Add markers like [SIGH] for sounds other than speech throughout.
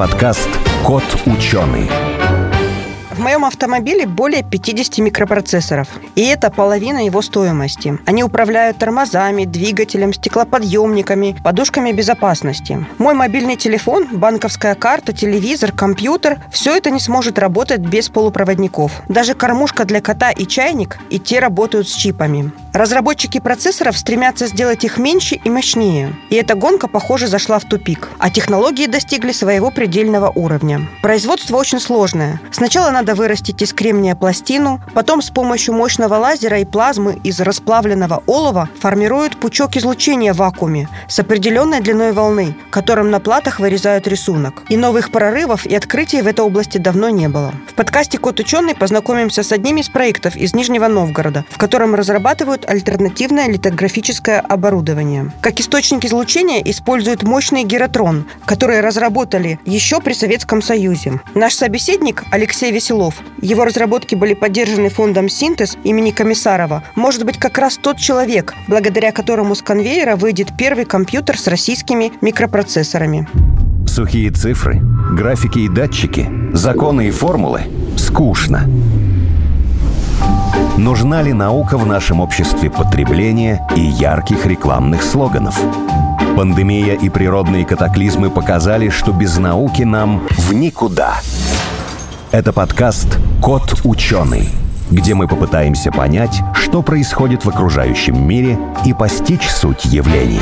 подкаст «Кот ученый». В моем автомобиле более 50 микропроцессоров, и это половина его стоимости. Они управляют тормозами, двигателем, стеклоподъемниками, подушками безопасности. Мой мобильный телефон, банковская карта, телевизор, компьютер – все это не сможет работать без полупроводников. Даже кормушка для кота и чайник и те работают с чипами. Разработчики процессоров стремятся сделать их меньше и мощнее. И эта гонка, похоже, зашла в тупик. А технологии достигли своего предельного уровня. Производство очень сложное. Сначала надо вырастить из кремния пластину, потом с помощью мощного лазера и плазмы из расплавленного олова формируют пучок излучения в вакууме с определенной длиной волны, которым на платах вырезают рисунок. И новых прорывов и открытий в этой области давно не было. В подкасте «Кот ученый» познакомимся с одним из проектов из Нижнего Новгорода, в котором разрабатывают альтернативное литографическое оборудование. Как источник излучения используют мощный гератрон, который разработали еще при Советском Союзе. Наш собеседник Алексей Веселов, его разработки были поддержаны фондом «Синтез» имени Комиссарова, может быть как раз тот человек, благодаря которому с конвейера выйдет первый компьютер с российскими микропроцессорами. Сухие цифры, графики и датчики, законы и формулы – скучно. Нужна ли наука в нашем обществе потребления и ярких рекламных слоганов? Пандемия и природные катаклизмы показали, что без науки нам в никуда. Это подкаст «Кот ученый», где мы попытаемся понять, что происходит в окружающем мире и постичь суть явлений.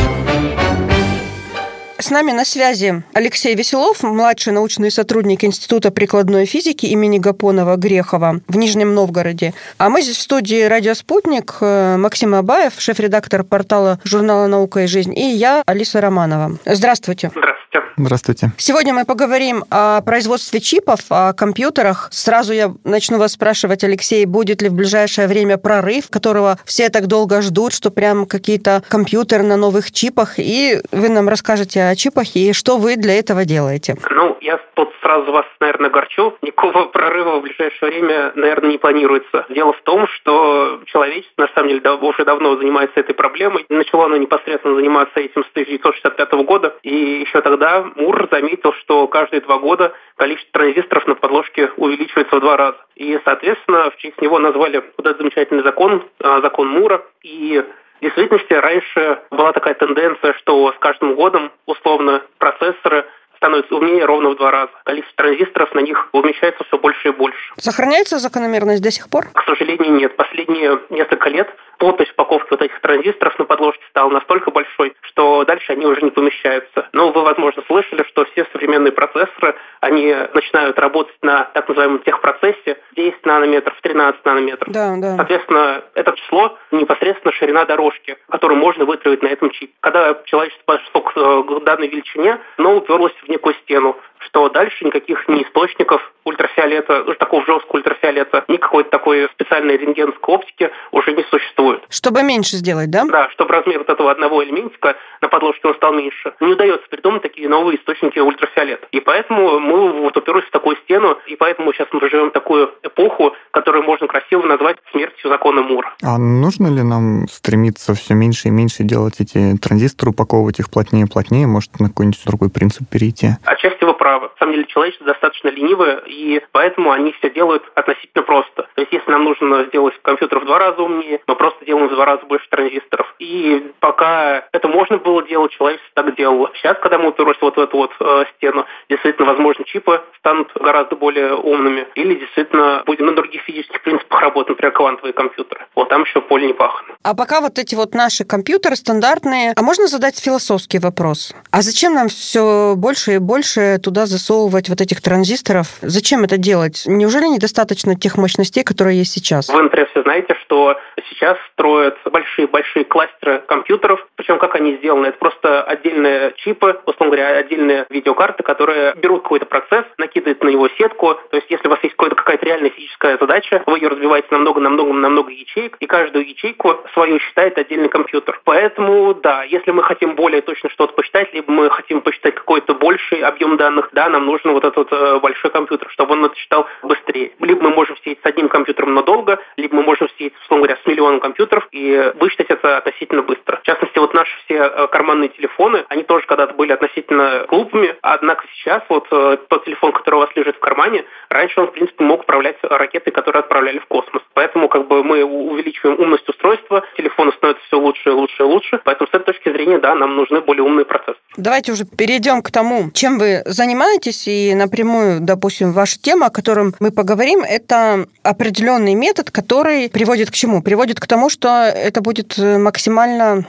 С нами на связи Алексей Веселов, младший научный сотрудник Института прикладной физики имени Гапонова Грехова в Нижнем Новгороде. А мы здесь в студии «Радио Спутник» э, Максим Абаев, шеф-редактор портала журнала «Наука и жизнь», и я, Алиса Романова. Здравствуйте. Здравствуйте. Здравствуйте. Сегодня мы поговорим о производстве чипов, о компьютерах. Сразу я начну вас спрашивать, Алексей, будет ли в ближайшее время прорыв, которого все так долго ждут, что прям какие-то компьютеры на новых чипах, и вы нам расскажете о чипах и что вы для этого делаете. Ну, я тут сразу вас, наверное, горчу. Никакого прорыва в ближайшее время, наверное, не планируется. Дело в том, что человечество, на самом деле, уже давно занимается этой проблемой. Начало оно непосредственно заниматься этим с 1965 года. И еще тогда Мур заметил, что каждые два года количество транзисторов на подложке увеличивается в два раза. И, соответственно, в честь него назвали вот этот замечательный закон, а, закон Мура. И в действительности раньше была такая тенденция, что с каждым годом условно процессоры становится умнее ровно в два раза. Количество транзисторов на них умещается все больше и больше. Сохраняется закономерность до сих пор? К сожалению, нет. Последние несколько лет плотность упаковки вот этих транзисторов на подложке стала настолько большой, что дальше они уже не помещаются. Но вы, возможно, слышали, что все современные процессоры, они начинают работать на так называемом техпроцессе 10 нанометров, 13 нанометров. Да, да. Соответственно, это число непосредственно ширина дорожки, которую можно вытравить на этом чипе. Когда человечество пошло к э, данной величине, оно уперлось в некую стену что дальше никаких ни источников ультрафиолета, ну, такого жесткого ультрафиолета, ни какой-то такой специальной рентгенской оптики уже не существует. Чтобы меньше сделать, да? Да, чтобы размер вот этого одного элементика на подложке он стал меньше. Не удается придумать такие новые источники ультрафиолета. И поэтому мы вот уперлись в такую стену, и поэтому сейчас мы живем такую эпоху, которую можно красиво назвать смертью закона Мура. А нужно ли нам стремиться все меньше и меньше делать эти транзисторы, упаковывать их плотнее и плотнее? Может, на какой-нибудь другой принцип перейти? Отчасти вы правы. На самом деле человечество достаточно ленивое, и поэтому они все делают относительно просто. То есть если нам нужно сделать компьютер в два раза умнее, мы просто делаем в два раза больше транзисторов. И пока это можно было делать, человечество так делало. Сейчас, когда мы уперлись вот в эту вот э, стену, действительно, возможно, чипы станут гораздо более умными. Или действительно будем на других физических принципах работать, например, квантовые компьютеры. Вот там еще поле не пахано. А пока вот эти вот наши компьютеры стандартные, а можно задать философский вопрос? А зачем нам все больше и больше туда засовывать вот этих транзисторов? Зачем это делать? Неужели недостаточно тех мощностей, которые есть сейчас? Вы, например, все знаете, что сейчас строят большие-большие кластеры компьютеров. Причем как они сделаны? Это просто отдельные чипы, условно говоря, отдельные видеокарты, которые берут какой-то процесс, накидывают на него сетку. То есть если у вас есть какая-то реальная физическая задача, вы ее разбиваете на много-на-много-на много ячеек, и каждую ячейку свою считает отдельный компьютер. Поэтому, да, если мы хотим более точно что-то посчитать, либо мы хотим посчитать какой-то больший объем данных, да, нам нужен вот этот вот большой компьютер, чтобы он это читал быстрее. Либо мы можем сидеть с одним компьютером, но долго, либо мы можем сидеть, условно говоря, с миллионом компьютеров и вычитать это относительно быстро. В частности, вот наши все карманные телефоны, они тоже когда-то были относительно глупыми, однако сейчас вот тот телефон, который у вас лежит в кармане, раньше он, в принципе, мог управлять ракетой, которые отправляли в космос. Поэтому как бы мы увеличиваем умность устройства, телефоны становятся все лучше и лучше и лучше. Поэтому с этой точки зрения, да, нам нужны более умные процессы. Давайте уже перейдем к тому, чем вы занимаетесь, и напрямую, допустим, ваша тема, о котором мы поговорим, это определенный метод, который приводит к чему? Приводит к тому, что это будет максимально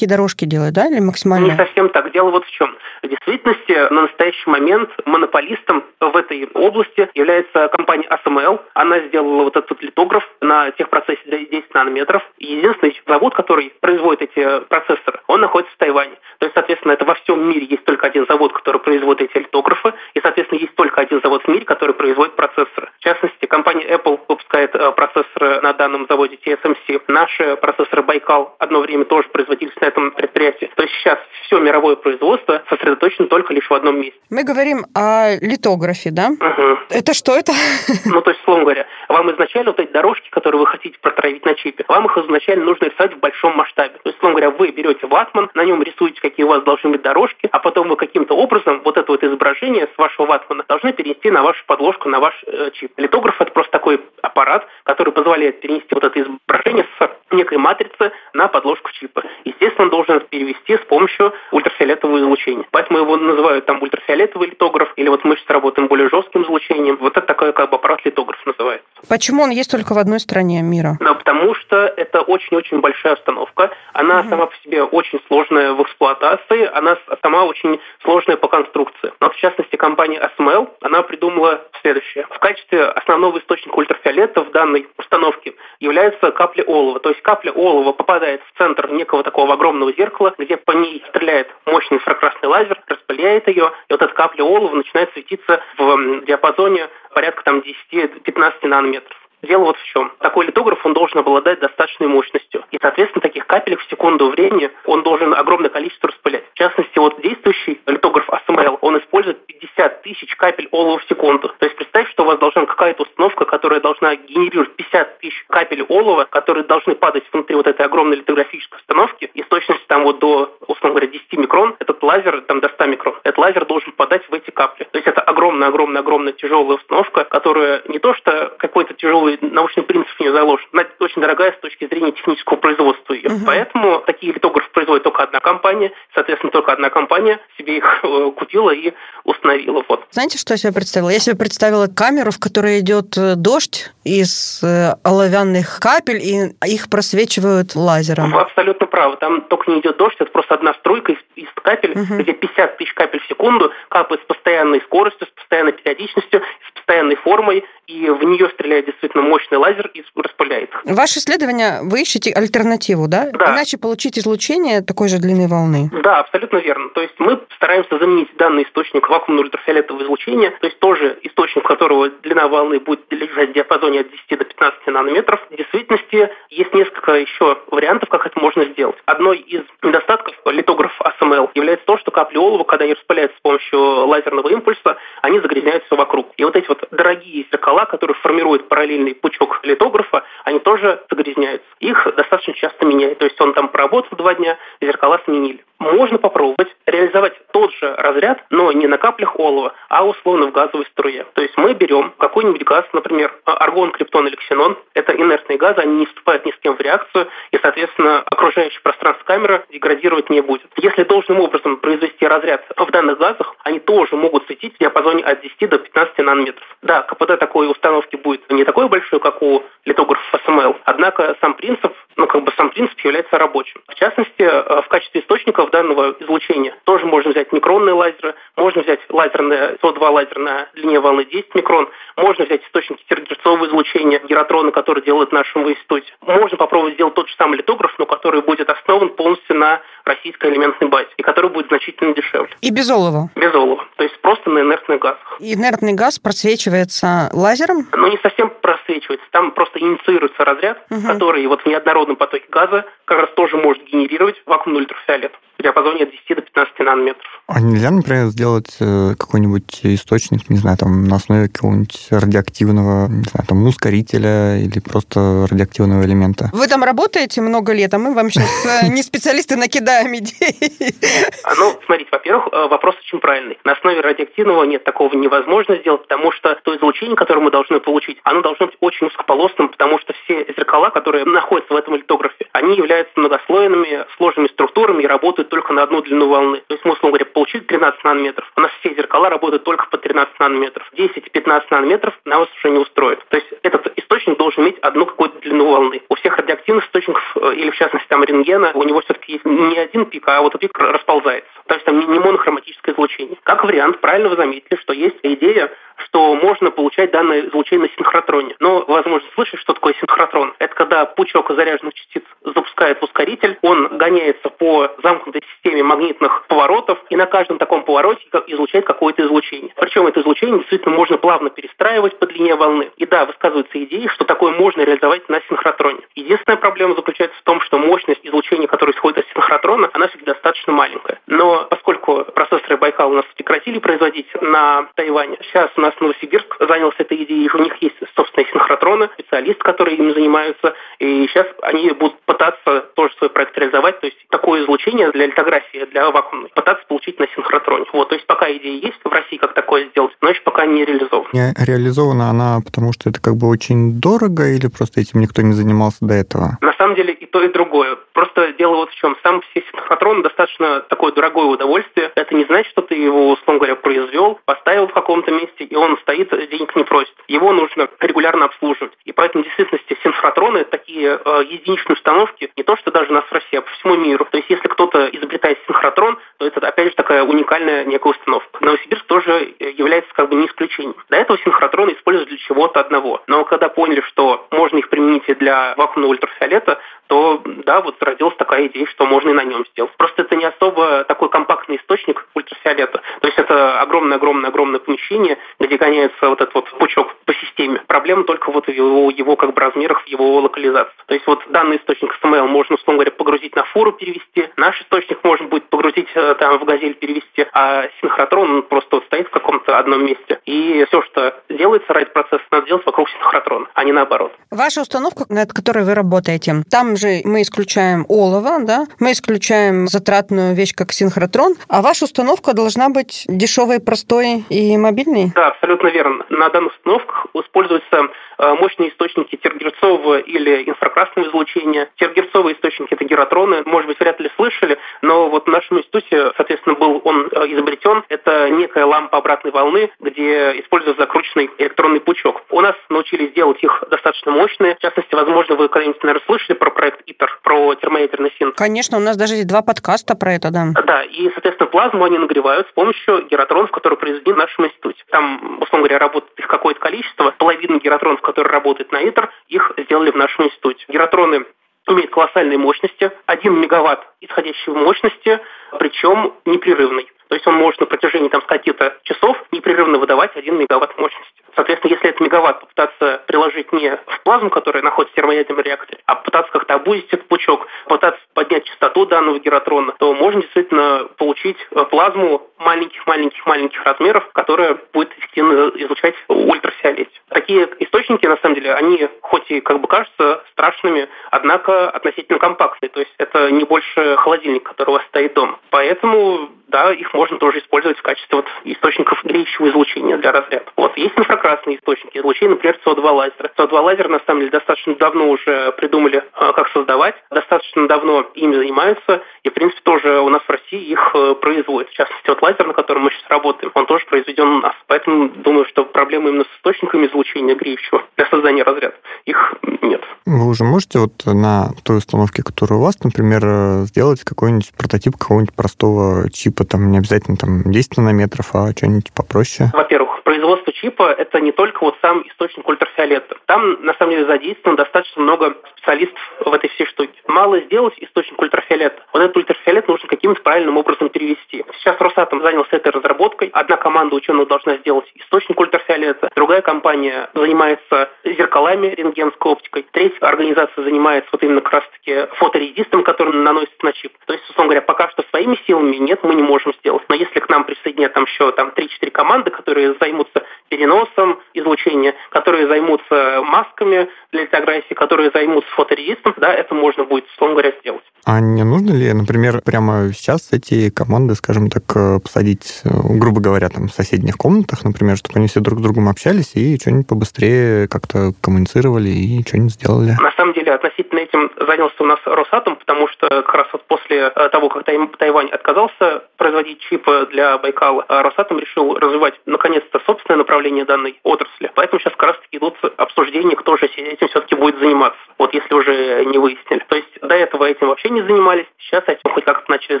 маленькие дорожки делать, да, или максимально? Не совсем так. Дело вот в чем. В действительности, на настоящий момент монополистом в этой области является компания ASML. Она сделала вот этот литограф на техпроцессе 10 нанометров. единственный завод, который производит эти процессоры, он находится в Тайване. То есть, соответственно, это во всем мире есть только один завод, который производит эти литографы, и, соответственно, есть только один завод в мире, который производит процессоры. В частности, компания Apple выпускает э, процессоры на данном заводе TSMC. Наши процессоры Байкал одно время тоже производились на этом предприятии. То есть сейчас все мировое производство сосредоточено только лишь в одном месте. Мы говорим о литографе, да? Угу. Это что это? [LAUGHS] Ну, то есть, словом говоря, вам изначально вот эти дорожки, которые вы хотите протравить на чипе, вам их изначально нужно рисовать в большом масштабе. То есть, словом говоря, вы берете ватман, на нем рисуете, какие у вас должны быть дорожки, а потом вы каким-то образом вот это вот изображение с вашего ватмана должны перенести на вашу подложку, на ваш э, чип. Литограф – это просто такой аппарат, который позволяет перенести вот это изображение с некой матрицы на подложку чипа. Естественно, он должен перевести с помощью ультрафиолетового излучения. Поэтому его называют там ультрафиолетовый литограф, или вот мы сейчас работаем более жестким излучением. Вот это такой как бы аппарат литограф называется. Почему он есть только в одной стране мира? Да, потому что это очень-очень большая установка. Она угу. сама по себе очень сложная в эксплуатации, она сама очень сложная по конструкции. Но, в частности, компания ASML, она придумала следующее. В качестве основного источника ультрафиолета в данной установке являются капли олова. То есть капля олова попадает в центр некого такого огромного зеркала, где по ней стреляет мощный инфракрасный лазер, распыляет ее, и вот эта капля олова начинает светиться в диапазоне порядка там 10-15 нанометров. Дело вот в чем. Такой литограф, он должен обладать достаточной мощностью. И, соответственно, таких капелек в секунду времени он должен огромное количество распылять. В частности, вот действующий литограф ASML, он использует 50 тысяч капель олова в секунду. То есть представь, что у вас должна какая-то установка, которая должна генерировать 50 тысяч капель олова, которые должны падать внутри вот этой огромной литографической установки. И с точностью там вот до, условно говоря, 10 микрон, этот лазер, там до 100 микрон, этот лазер должен падать в эти капли. То есть это огромная-огромная-огромная тяжелая установка, которая не то что какой-то тяжелый научный, научный принцип в нее заложен. Она очень дорогая с точки зрения технического производства ее. Угу. Поэтому такие литографы производит только одна компания. Соответственно, только одна компания себе их э, купила и установила. Вот. Знаете, что я себе представила? Я себе представила камеру, в которой идет э, дождь из э, оловянных капель, и их просвечивают лазером. Вы абсолютно правы. Там только не идет дождь, это просто одна струйка из, из капель, угу. где 50 тысяч капель в секунду капает с постоянной скоростью, с постоянной периодичностью, с постоянной формой, и в нее стреляет действительно мощный лазер и распыляет их. Ваше исследование, вы ищете альтернативу, да? Да. Иначе получить излучение такой же длины волны. Да, абсолютно верно. То есть мы стараемся заменить данный источник вакуумного ультрафиолетового излучения, то есть тоже источник, которого длина волны будет лежать в диапазоне от 10 до 15 нанометров. В действительности есть несколько еще вариантов, как это можно сделать. Одной из недостатков литограф ASML является то, что капли олова, когда они распыляются с помощью лазерного импульса, они загрязняют все вокруг. И вот эти вот дорогие зеркала, которые формируют параллельный пучок литографа, они тоже загрязняются. Их достаточно часто меняют. То есть он там поработал два дня, зеркала сменили. Можно попробовать реализовать тот же разряд, но не на каплях олова, а условно в газовой струе. То есть мы берем какой-нибудь газ, например, аргон, криптон или ксенон. Это инертные газы, они не вступают ни с кем в реакцию, и, соответственно, окружающее пространство камеры деградировать не будет. Если должным образом произвести разряд в данных газах, они тоже могут светить в диапазоне от 10 до 15 нанометров. Да, КПД такой установки будет не такой большой, как у литографов SML, однако сам принцип, ну как бы сам принцип является рабочим. В частности, э, в качестве источников данного излучения тоже можно взять микронные лазеры, можно взять лазерное, СО2 лазер на длине волны 10 микрон, можно взять источники термогерцового излучения, гератрона, который делают в нашем институте. Можно попробовать сделать тот же самый литограф, но который будет основан полностью на российской элементной базе, и который будет значительно дешевле. И без олова? Без олова, то есть просто на инертных газах. Инертный газ просвечивается лазером? Ну, не совсем просвечивается, там просто инициируется разряд, угу. который вот в неоднородном потоке газа как раз тоже может генерировать вакуумный ультрафиолет в диапазоне от 10 до 15 нанометров. А нельзя, например, сделать э, какой-нибудь источник, не знаю, там на основе какого-нибудь радиоактивного, не знаю, там ускорителя или просто радиоактивного элемента? Вы там работаете много лет, а мы вам сейчас э, [LAUGHS] не специалисты накидаем идеи. А, ну, смотрите, во-первых, э, вопрос очень правильный. На основе радиоактивного нет, такого невозможно сделать, потому что то излучение, которое мы должны получить, оно должно быть очень узкополосным, потому что все зеркала, которые находятся в этом литографе, они являются многослойными, сложными структурами и работают только на одну длину волны. То есть мы, условно говоря, получили 13 нанометров, у нас все зеркала работают только по 13 нанометров. 10-15 нанометров нас уже не устроит. То есть этот источник должен иметь одну какую-то длину волны. У всех радиоактивных источников, э, или в частности там рентгена, у него все-таки есть не один пик, а вот пик расползается. То есть там не монохроматическое излучение. Как вариант, правильно вы заметили, что есть идея что можно получать данное излучение на синхротроне. Но, возможно, слышать, что такое синхротрон. Это когда пучок заряженных частиц запускает ускоритель, он гоняется по замкнутой системе магнитных поворотов, и на каждом таком повороте излучает какое-то излучение. Причем это излучение действительно можно плавно перестраивать по длине волны. И да, высказываются идеи, что такое можно реализовать на синхротроне. Единственная проблема заключается в том, что мощность излучения, которое исходит от синхротрона, она все-таки достаточно маленькая. Но поскольку процессоры Байкал у нас прекратили производить на Тайване, сейчас у нас Новосибирск занялся этой идеей, у них есть собственные синхротроны, специалисты, которые им занимаются, и сейчас они будут пытаться тоже свой проект реализовать, то есть такое излучение для литографии, для вакуумной, пытаться получить на синхротроне. Вот, то есть пока идея есть в России, как такое сделать, но еще пока не реализована. Не реализована она, потому что это как бы очень дорого или просто этим никто не занимался до этого? На самом деле и то, и другое. Просто дело вот в чем. Сам все синхротрон достаточно такое дорогое удовольствие. Это не значит, что ты его, условно говоря, произвел, поставил в каком-то месте, и он стоит, денег не просит. Его нужно регулярно обслуживать. И поэтому, в действительности, синхротроны такие э, единичные установки, не то что даже у нас в России, а по всему миру. То есть, если кто-то изобретает синхротрон, то это, опять же, такая уникальная некая установка. Новосибирск тоже э, является как бы не исключением. До этого синхротроны используют для чего-то одного. Но когда поняли, что можно их применить и для вакуумного ультрафиолета, то да, вот родилась такая идея, что можно и на нем сделать. Просто это не особо такой компактный источник ультрафиолета. То есть это огромное-огромное-огромное помещение, где гоняется вот этот вот пучок по системе. Проблема только вот в его, его как бы размерах, в его локализации. То есть вот данный источник SML можно, условно говоря, погрузить на фуру, перевести. Наш источник можно будет погрузить э, там в газель, перевести. А синхротрон он просто вот стоит в каком-то одном месте. И все, что делается ради процесса, надо делать вокруг синхротрона, а не наоборот. Ваша установка, над которой вы работаете, там же мы исключаем олово, да, мы исключаем затратную вещь, как синхротрон, а ваша установка должна быть дешевой, простой и мобильной? Да, абсолютно верно. На данных установках используются э, мощные источники тергерцового или инфракрасного излучения. Тергерцовые источники – это геротроны. Может быть, вряд ли слышали, но вот в нашем институте, соответственно, был он э, изобретен. Это некая лампа обратной волны, где используется закрученный электронный пучок. У нас научились делать их достаточно мощные. В частности, возможно, вы когда-нибудь, наверное, слышали про проект ИТЕР, про термоядерный синтез. Конечно, у нас даже есть два подкаста про это, да. Да, и, соответственно, плазму они нагревают с помощью геротронов, которые произведены в нашем институте. Там, условно говоря, работает их какое-то количество. Половина геротронов, которые работают на ИТЕР, их сделали в нашем институте. Геротроны имеют колоссальные мощности, 1 мегаватт исходящей мощности, причем непрерывный. То есть он может на протяжении там, каких-то часов непрерывно выдавать 1 мегаватт мощности. Соответственно, если этот мегаватт попытаться приложить не в плазму, которая находится в термоядерном реакторе, а попытаться как-то обузить этот пучок, пытаться поднять частоту данного геротрона, то можно действительно получить э, плазму маленьких-маленьких-маленьких размеров, которая будет эффективно излучать ультрафиолете. Такие источники, на самом деле, они хоть и как бы кажутся страшными, однако относительно компактные. То есть это не больше холодильник, который у вас стоит дома. Поэтому да, их можно тоже использовать в качестве вот источников греющего излучения для разряда. Вот есть инфракрасные источники излучения, например, СО2 лазер. СО2 лазер, на самом деле, достаточно давно уже придумали, э, как создавать, достаточно давно ими занимаются, и, в принципе, тоже у нас в России их э, производят. В частности, вот лазер, на котором мы сейчас работаем, он тоже произведен у нас. Поэтому думаю, что проблемы именно с источниками излучения греющего для создания разряда, их нет. Вы уже можете вот на той установке, которая у вас, например, э, сделать какой-нибудь прототип какого-нибудь простого чипа, там не обязательно там 10 нанометров, а что-нибудь попроще? Во-первых, производство чипа – это не только вот сам источник ультрафиолета. Там, на самом деле, задействовано достаточно много специалистов в этой всей штуке. Мало сделать источник ультрафиолета. Вот этот ультрафиолет нужно каким-то правильным образом перевести. Сейчас Росатом занялся этой разработкой. Одна команда ученых должна сделать источник ультрафиолета, другая компания занимается зеркалами рентгенской оптикой, третья организация занимается вот именно как раз-таки фоторезистом, который наносится на чип. То есть, условно говоря, пока что своими силами нет, мы не можем сделать. Но если к нам присоединят там еще там 3-4 команды, которые займутся переносом излучения, которые займутся масками для литографии, которые займутся фоторезистом, да, это можно будет, условно говоря, сделать. А не нужно ли, например, прямо сейчас эти команды, скажем так, э, посадить, э, грубо говоря, там в соседних комнатах, например, чтобы они все друг с другом общались и что-нибудь побыстрее как-то коммуницировали и что-нибудь сделали? На самом деле, относительно этим занялся у нас Росатом, потому что как раз вот после э, того, как Тайвань отказался производить чипы для Байкала, Росатом решил развивать, наконец-то, собственное направление данной отрасли. Поэтому сейчас как раз-таки идут обсуждения, кто же этим все-таки будет заниматься, вот если уже не выяснили. То есть до этого этим вообще не занимались, сейчас этим хоть как-то начали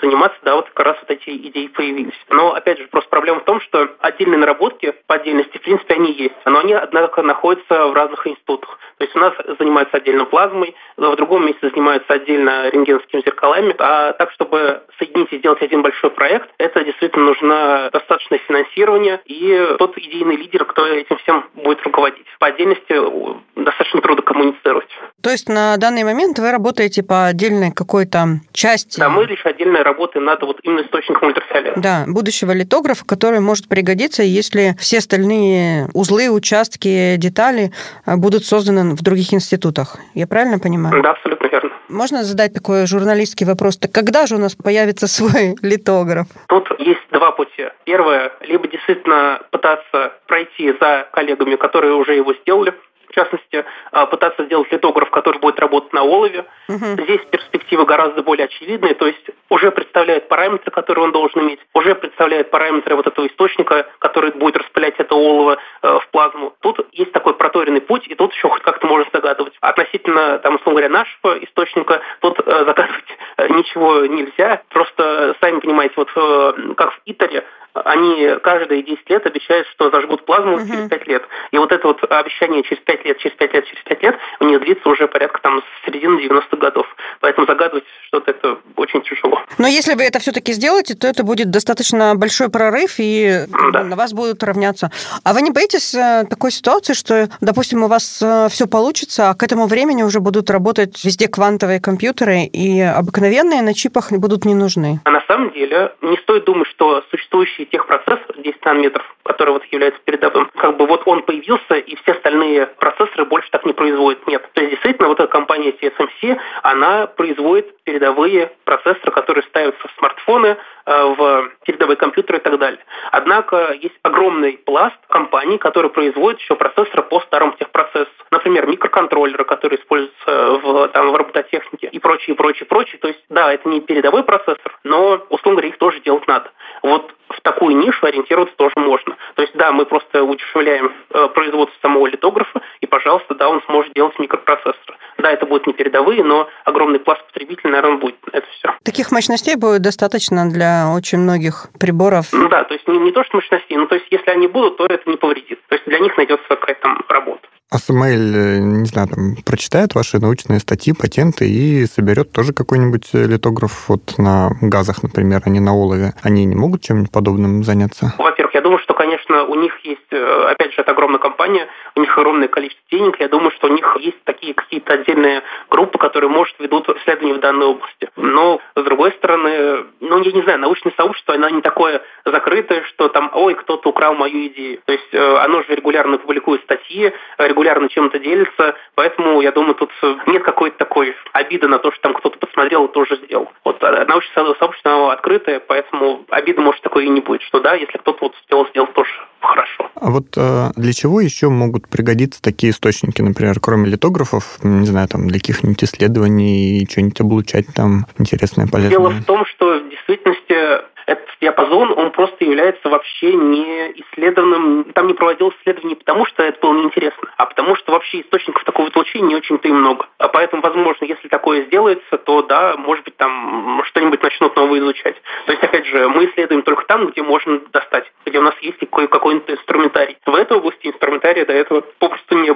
заниматься, да, вот как раз вот эти идеи появились. Но, опять же, просто проблема в том, что отдельные наработки по отдельности, в принципе, они есть, но они, однако, находятся в разных институтах. То есть у нас занимаются отдельно плазмой, в другом месте занимаются отдельно рентгенскими зеркалами. А так, чтобы соединить и сделать один большой проект, это действительно нужно достаточное финансирование и тот идейный лидер, кто этим всем будет руководить. По отдельности достаточно трудно коммуницировать. То есть на данный момент вы работаете по отдельной какой-то части? Да, мы лишь отдельно работаем над вот именно источником ультрафиолета. Да, будущего литографа, который может пригодиться, если все остальные узлы, участки, детали э, будут созданы в других институтах. Я правильно понимаю? Да, абсолютно верно. Можно задать такой журналистский вопрос? Так когда же у нас появится [LAUGHS] свой литограф? Тут есть два пути. Первое, либо действительно пытаться пройти за коллегами, которые уже его сделали, частности, а, пытаться сделать литограф, который будет работать на олове. Угу. Здесь перспективы гораздо более очевидные, то есть уже представляет параметры, которые он должен иметь, уже представляет параметры вот этого источника, который будет распылять это олово э, в плазму. Тут есть такой проторенный путь, и тут еще хоть как-то можно загадывать. Относительно, там, условно говоря, нашего источника, тут э, загадывать э, ничего нельзя. Просто, сами понимаете, вот как в Итаре, они каждые 10 лет обещают, что зажгут плазму угу. через 5 лет. И вот это вот обещание через 5 лет, через 5 лет, через 5 лет, у них длится уже порядка там середины 90-х годов. Поэтому загадывать что-то это очень тяжело. Но если вы это все-таки сделаете, то это будет достаточно большой прорыв, и да. на вас будут равняться. А вы не боитесь э, такой ситуации, что, допустим, у вас э, все получится, а к этому времени уже будут работать везде квантовые компьютеры, и обыкновенные на чипах будут не нужны? А на самом деле не стоит думать, что существующий техпроцесс 10 нанометров, который вот является передовым, как бы вот он появился, и все остальные процессоры больше так не производят. Нет. То есть действительно вот эта компания TSMC, она производит передовые процессоры, которые ставятся в смартфоны, Э, в передовые компьютеры и так далее. Однако есть огромный пласт компаний, которые производят еще процессоры по старым техпроцессу. Например, микроконтроллеры, которые используются в, там, в робототехнике и прочее, прочее, прочее. То есть, да, это не передовой процессор, но, условно говоря, их тоже делать надо. Вот такую нишу ориентироваться тоже можно. То есть, да, мы просто удешевляем э, производство самого литографа, и, пожалуйста, да, он сможет делать микропроцессоры. Да, это будут не передовые, но огромный пласт потребителей, наверное, будет. Это все. Таких мощностей будет достаточно для очень многих приборов. Ну да, то есть не, не то, что мощностей, но то есть если они будут, то это не повредит. То есть для них найдется какая-то там работа. А Самаэль, э, не знаю, там, прочитает ваши научные статьи, патенты и соберет тоже какой-нибудь литограф вот на газах, например, а не на олове. Они не могут чем-нибудь подобным заняться? Во-первых, я думаю, что, конечно, у них есть, э, опять же, это огромная компания, у них огромное количество денег. Я думаю, что у них есть такие какие-то отдельные группы, которые, может, ведут исследования в данной области. Но, с другой стороны, ну, я не знаю, научное сообщество, оно не такое закрытое, что там, ой, кто-то украл мою идею. То есть э, оно же регулярно публикует статьи, регулярно чем-то делится, поэтому, я думаю, тут нет какой-то такой обиды на то, что там кто-то посмотрел и тоже сделал. Вот а научное сообщество, оно открытое, поэтому обиды, может, такой и не будет, что да, если кто-то вот успел сделать тоже хорошо. А вот э, для чего еще могут пригодиться такие источники, например, кроме литографов, не знаю, там, для каких-нибудь исследований, что-нибудь облучать там интересное, полезное? Дело в том, что в действительности этот диапазон, он просто является вообще не исследованным, там не проводилось исследование потому, что это было неинтересно, а потому что вообще источников такого излучения не очень-то и много. А поэтому, возможно, если такое сделается, то да, может быть, там что-нибудь начнут новое изучать. То есть, опять же, мы исследуем только там, где можно достать, где у нас есть какой-нибудь инструментарий. В этой области инструментария до этого попросту не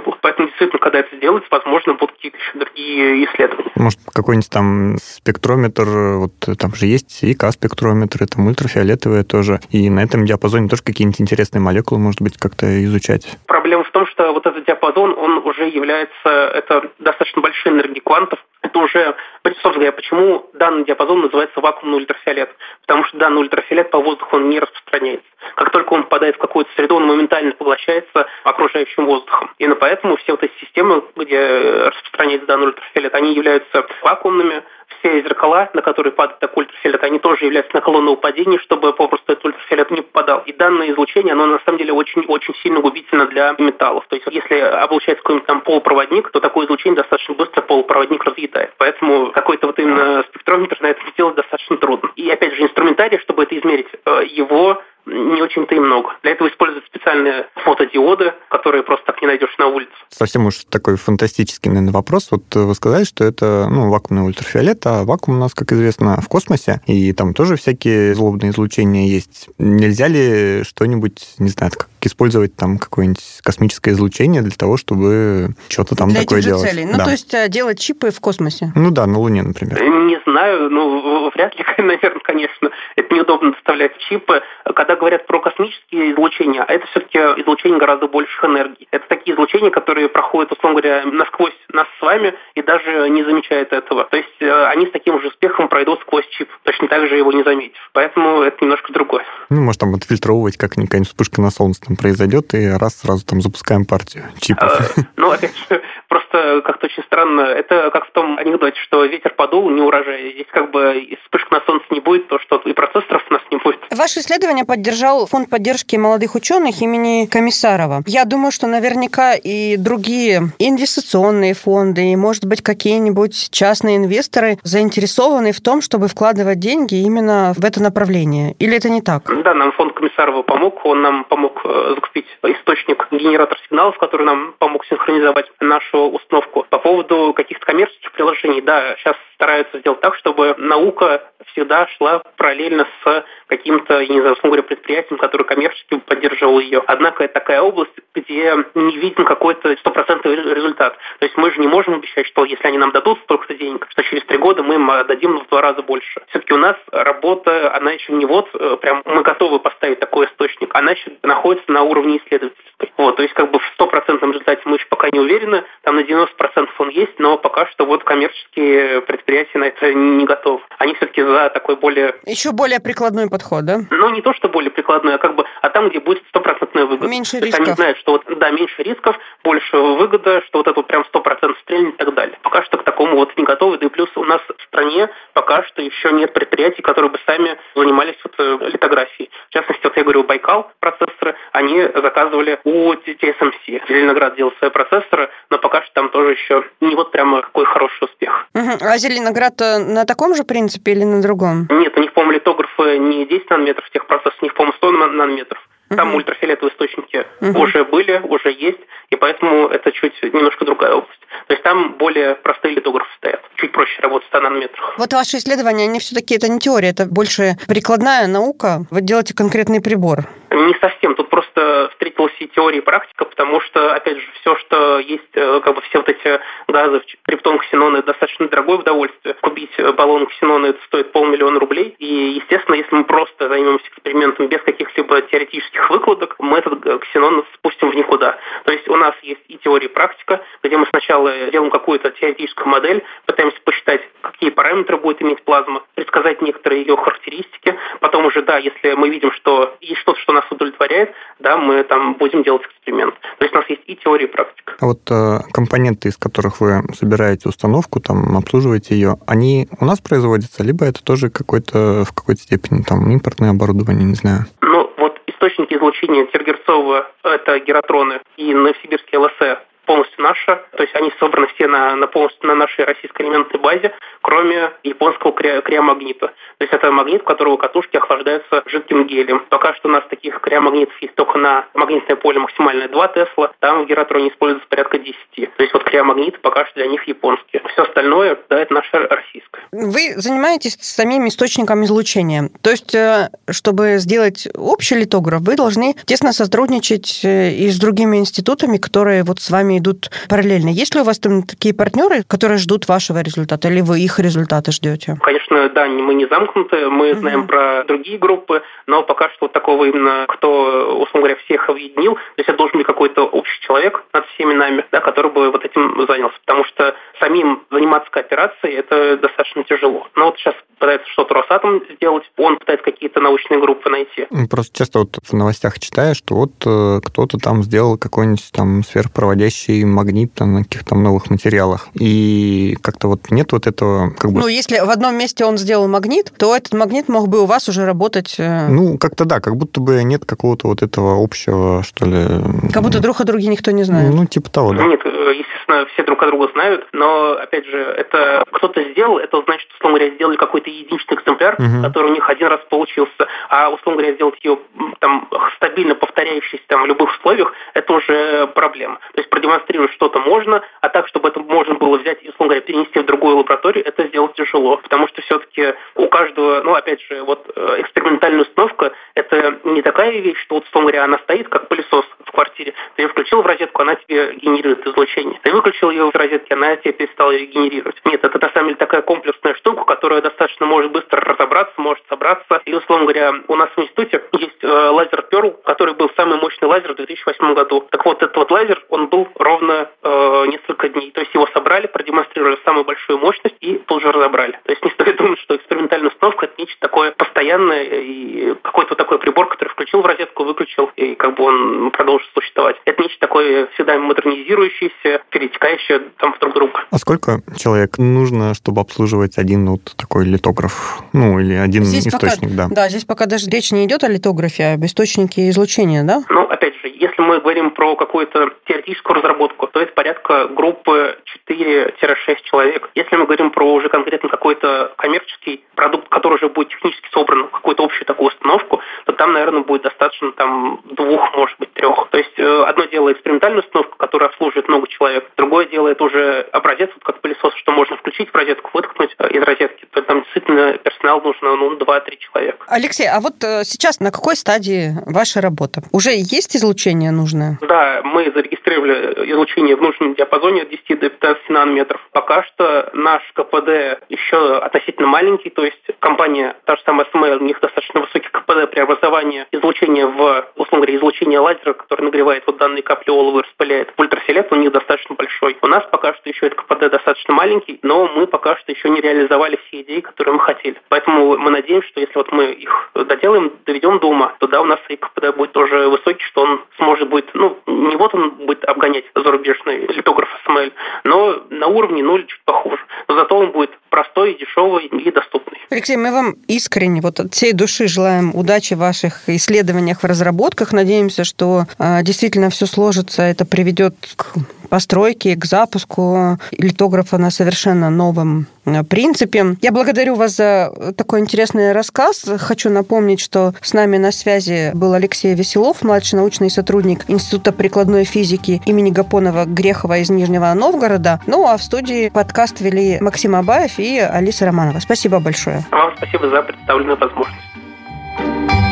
когда это сделается, возможно, будут какие-то еще другие исследования. Может, какой-нибудь там спектрометр, вот там же есть и К-спектрометры, там ультрафиолетовые тоже, и на этом диапазоне тоже какие-нибудь интересные молекулы, может быть, как-то изучать. Проблема в том, что вот этот диапазон, он уже является, это достаточно большие энергии квантов, это уже, собственно говоря, почему данный диапазон называется вакуумный ультрафиолет. Потому что данный ультрафиолет по воздуху он не распространяется. Как только он попадает в какую-то среду, он моментально поглощается окружающим воздухом. И поэтому все вот эти системы, где распространяется данный ультрафиолет, они являются вакуумными, все зеркала, на которые падает такой ультрафиолет, они тоже являются наклонного падения, чтобы попросту этот ультрафиолет не попадал. И данное излучение, оно на самом деле очень-очень сильно губительно для металлов. То есть если облучается какой-нибудь там полупроводник, то такое излучение достаточно быстро полупроводник разъедает. Поэтому какой-то вот именно спектрометр на это сделать достаточно трудно. И опять же, инструментарий, чтобы это измерить, э, его не очень-то и много. Для этого используют специальные фотодиоды, которые просто так не найдешь на улице. Совсем уж такой фантастический, наверное, вопрос. Вот вы сказали, что это ну, вакуумный ультрафиолет, а вакуум у нас, как известно, в космосе, и там тоже всякие злобные излучения есть. Нельзя ли что-нибудь, не знаю, как использовать там какое-нибудь космическое излучение для того, чтобы что-то там для такое этих же делать? целей. Ну, да. то есть э, делать чипы в космосе. Ну да, на Луне, например. Не знаю, ну, [LAUGHS] вряд ли, [LAUGHS] наверное, конечно. Это неудобно доставлять чипы. Когда говорят про космические излучения, а это все-таки излучение гораздо больших энергий. Это такие излучения, которые проходят, условно говоря, насквозь нас с вами и даже не замечают этого. То есть э, они с таким же успехом пройдут сквозь чип, точно так же его не заметив. Поэтому это немножко другое. Ну, может, там отфильтровывать как-нибудь вспышка на солнце там произойдет, и раз сразу там запускаем партию чипов. Э, ну, опять же, просто как-то очень странно. Это как в том анекдоте, что ветер подул, не урожай. Здесь как бы вспышек на солнце не будет, то что и процессоров у нас не будет. Ваше исследование поддержал Фонд поддержки молодых ученых имени Комиссарова. Я думаю, что наверняка и другие инвестиционные фонды, и, может быть, какие-нибудь частные инвесторы заинтересованы в том, чтобы вкладывать деньги именно в это направление. Или это не так? Да, нам фонд Комиссарова помог. Он нам помог э, закупить источник, генератор сигналов, который нам помог синхронизовать нашу установку. По поводу каких-то коммерческих приложений, да, сейчас стараются сделать так, чтобы наука всегда шла параллельно с каким-то, я не знаю, говоря, предприятием, которое коммерчески поддерживало ее. Однако это такая область, где не виден какой-то стопроцентный результат. То есть мы же не можем обещать, что если они нам дадут столько-то денег, что через три года мы им дадим в два раза больше. Все-таки у нас работа, она еще не вот, э, прям мы готовы поставить такой источник, она еще находится на уровне исследовательской. Вот, то есть как бы в стопроцентном результате мы еще пока не уверены, там на 90% он есть, но пока что вот коммерческие предприятия на это не готовы. Они все-таки за такой более... Еще более прикладной подход, да? Ну, не то, что более прикладной, а как бы, а там, где будет стопроцентная выгода. Меньше то рисков. Они знают, что вот, да, меньше рисков, больше выгода, что вот это вот прям сто процентов стрельнет и так далее. Пока что к такому вот не готовы, да и плюс у нас в стране пока что еще нет предприятий, которые бы сами занимались вот э, литографией. В частности, вот я говорю, Байкал процессоры, они заказывали у TSMC. Зеленоград делал свои процессоры, но пока что там тоже еще не вот прямо какой хороший успех. Угу. А Зеленоград э, на таком же принципе или на другом? Нет, у них, по-моему, литографы не 10 нанометров техпроцесс, у них, по-моему, 100 нанометров. Там uh-huh. ультрафиолетовые источники uh-huh. уже были, уже есть, и поэтому это чуть немножко другая область. То есть там более простые литографы стоят. Чуть проще работать в 100 нанометрах. Вот ваши исследования, они все-таки это не теория, это больше прикладная наука. Вы делаете конкретный прибор. Не совсем. Тут просто встретилась и теория, и практика, потому что, опять же, все, что есть, как бы все вот эти газы, криптон, это достаточно дорогое удовольствие. Купить баллон ксенона это стоит полмиллиона рублей. И, естественно, если мы просто займемся экспериментом без каких-либо теоретических выкладок, мы этот ксенон спустим в никуда. То есть у нас есть и теория, и практика, где мы сначала делаем какую-то теоретическую модель, пытаемся посчитать, какие параметры будет иметь плазма, предсказать некоторые ее характеристики. Потом уже, да, если мы видим, что есть что-то, что нас удовлетворяет, да, мы там будем делать эксперимент. То есть у нас есть и теория, и практика. А вот э, компоненты, из которых вы собираете установку, там, обслуживаете ее, они у нас производятся, либо это тоже какой-то в какой-то степени там импортное оборудование, не знаю? Ну, вот источники излучения тергерцового – это геротроны и новосибирские ЛСЭ полностью наша, то есть они собраны все на, на полностью на нашей российской элементной базе, кроме японского криомагнита. То есть это магнит, у которого катушки охлаждаются жидким гелием. Пока что у нас таких криомагнитов есть только на магнитное поле максимальное 2 Тесла, там в гератроне используется порядка 10. То есть вот криомагниты пока что для них японские. Все остальное, да, это наше российское. Вы занимаетесь самим источником излучения. То есть, э, чтобы сделать общий литограф, вы должны тесно сотрудничать э, и с другими институтами, которые вот с вами идут параллельно. Есть ли у вас там такие партнеры, которые ждут вашего результата, или вы их результаты ждете? Конечно, да, мы не замкнуты, мы угу. знаем про другие группы, но пока что вот такого именно, кто, условно говоря, всех объединил, то есть это должен быть какой-то общий человек над всеми нами, да, который бы вот этим занялся, потому что самим заниматься кооперацией это достаточно тяжело. Но вот сейчас пытается что-то Росатом сделать, он пытается какие-то научные группы найти. Просто часто вот в новостях читаешь, что вот э, кто-то там сделал какой-нибудь там сверхпроводящий магнит там, на каких-то новых материалах. И как-то вот нет вот этого... Как бы... Ну, если в одном месте он сделал магнит, то этот магнит мог бы у вас уже работать... Э... Ну, как-то да, как будто бы нет какого-то вот этого общего, что ли... Как будто друг о друге никто не знает. Ну, типа того, да. Нет, э, естественно, все друг о друга знают, но, опять же, это кто-то сделал, это значит, условно говоря, сделали какой-то единичный экземпляр, угу. который у них один раз получился, а, условно говоря, сделать ее там стабильно повторяющейся там в любых условиях, это уже проблема. То есть продемонстрировать что-то можно, а так, чтобы это можно было взять и, условно говоря, перенести в другую лабораторию, это сделать тяжело, потому что все-таки у каждого, ну, опять же, вот э, экспериментальная установка – это не такая вещь, что, вот, условно говоря, она стоит как пылесос в квартире. Ты ее включил в розетку, она тебе генерирует излучение. Ты выключил ее из розетки, она тебе перестала ее генерировать. Нет, это на самом деле такая комплексная штука, которая достаточно может быстро разобраться, может собраться. И, условно говоря, у нас в институте есть э, лазер Pearl, который был самый мощный лазер в 2008 году. Так вот, этот вот лазер, он был ровно э, несколько дней. То есть его собрали, продемонстрировали самую большую мощность и тут же разобрали. То есть не стоит думать, что экспериментальная установка это нечто такое постоянное и какой-то такой прибор, который включил в розетку, выключил, и как бы он продолжит существовать. Это нечто такое всегда модернизирующееся, перетекающее там в друг друга. А сколько человек нужно, чтобы обслуживать один вот такой литограф? Ну, или один здесь источник, пока, да. Да, здесь пока даже речь не идет о литографе, а об источнике излучения, да? Ну, опять же, если мы говорим про какую-то теоретическую разработку, то это порядка группы 4-6 человек. Если мы говорим про уже конкретно какой-то коммерческий продукт, который уже будет технически собран в какую-то общую такую установку, то там, наверное, будет достаточно там двух, может быть, трех. То есть э, одно дело экспериментальную установку, которая обслуживает много человек, другое дело это уже образец, вот как пылесос, что можно включить в розетку, выткнуть э, из розетки. То там действительно персонал нужно ну, 2-3 человека. Алексей, а вот э, сейчас на какой стадии ваша работа? Уже есть излучение нужное? Да, мы зарегистрировали излучение в нужном диапазоне от 10 до 15 нанометров. Пока что наш КПД еще относительно маленький, то есть компания, та же самая СМЛ, у них достаточно высокий КПД преобразования излучения в, условно говоря, излучение лазера, который нагревает вот данные капли олова и распыляет. Ультрафиолет у них достаточно большой. У нас пока что еще этот КПД достаточно маленький, но мы пока что еще не реализовали все идеи, которые мы хотели. Поэтому мы надеемся, что если вот мы их доделаем, доведем до ума, то да, у нас и КПД будет тоже высокий, что он сможет быть, ну, не вот он будет обгонять зарубежный литограф СМЛ, но на уровне, ну, чуть похуже. Но зато он будет простой, дешевый и доступный. Алексей, мы вам искренне вот от всей души желаем удачи в ваших исследованиях, в разработках. Надеемся, что э, действительно все сложится, это приведет к постройке, к запуску литографа на совершенно новом э, принципе. Я благодарю вас за такой интересный рассказ. Хочу напомнить, что с нами на связи был Алексей Веселов, младший научный сотрудник Института прикладной физики имени Гапонова Грехова из Нижнего Новгорода. Ну а в студии подкаст вели Максим Абаев и Алиса Романова. Спасибо большое. Вам спасибо за представленную возможность.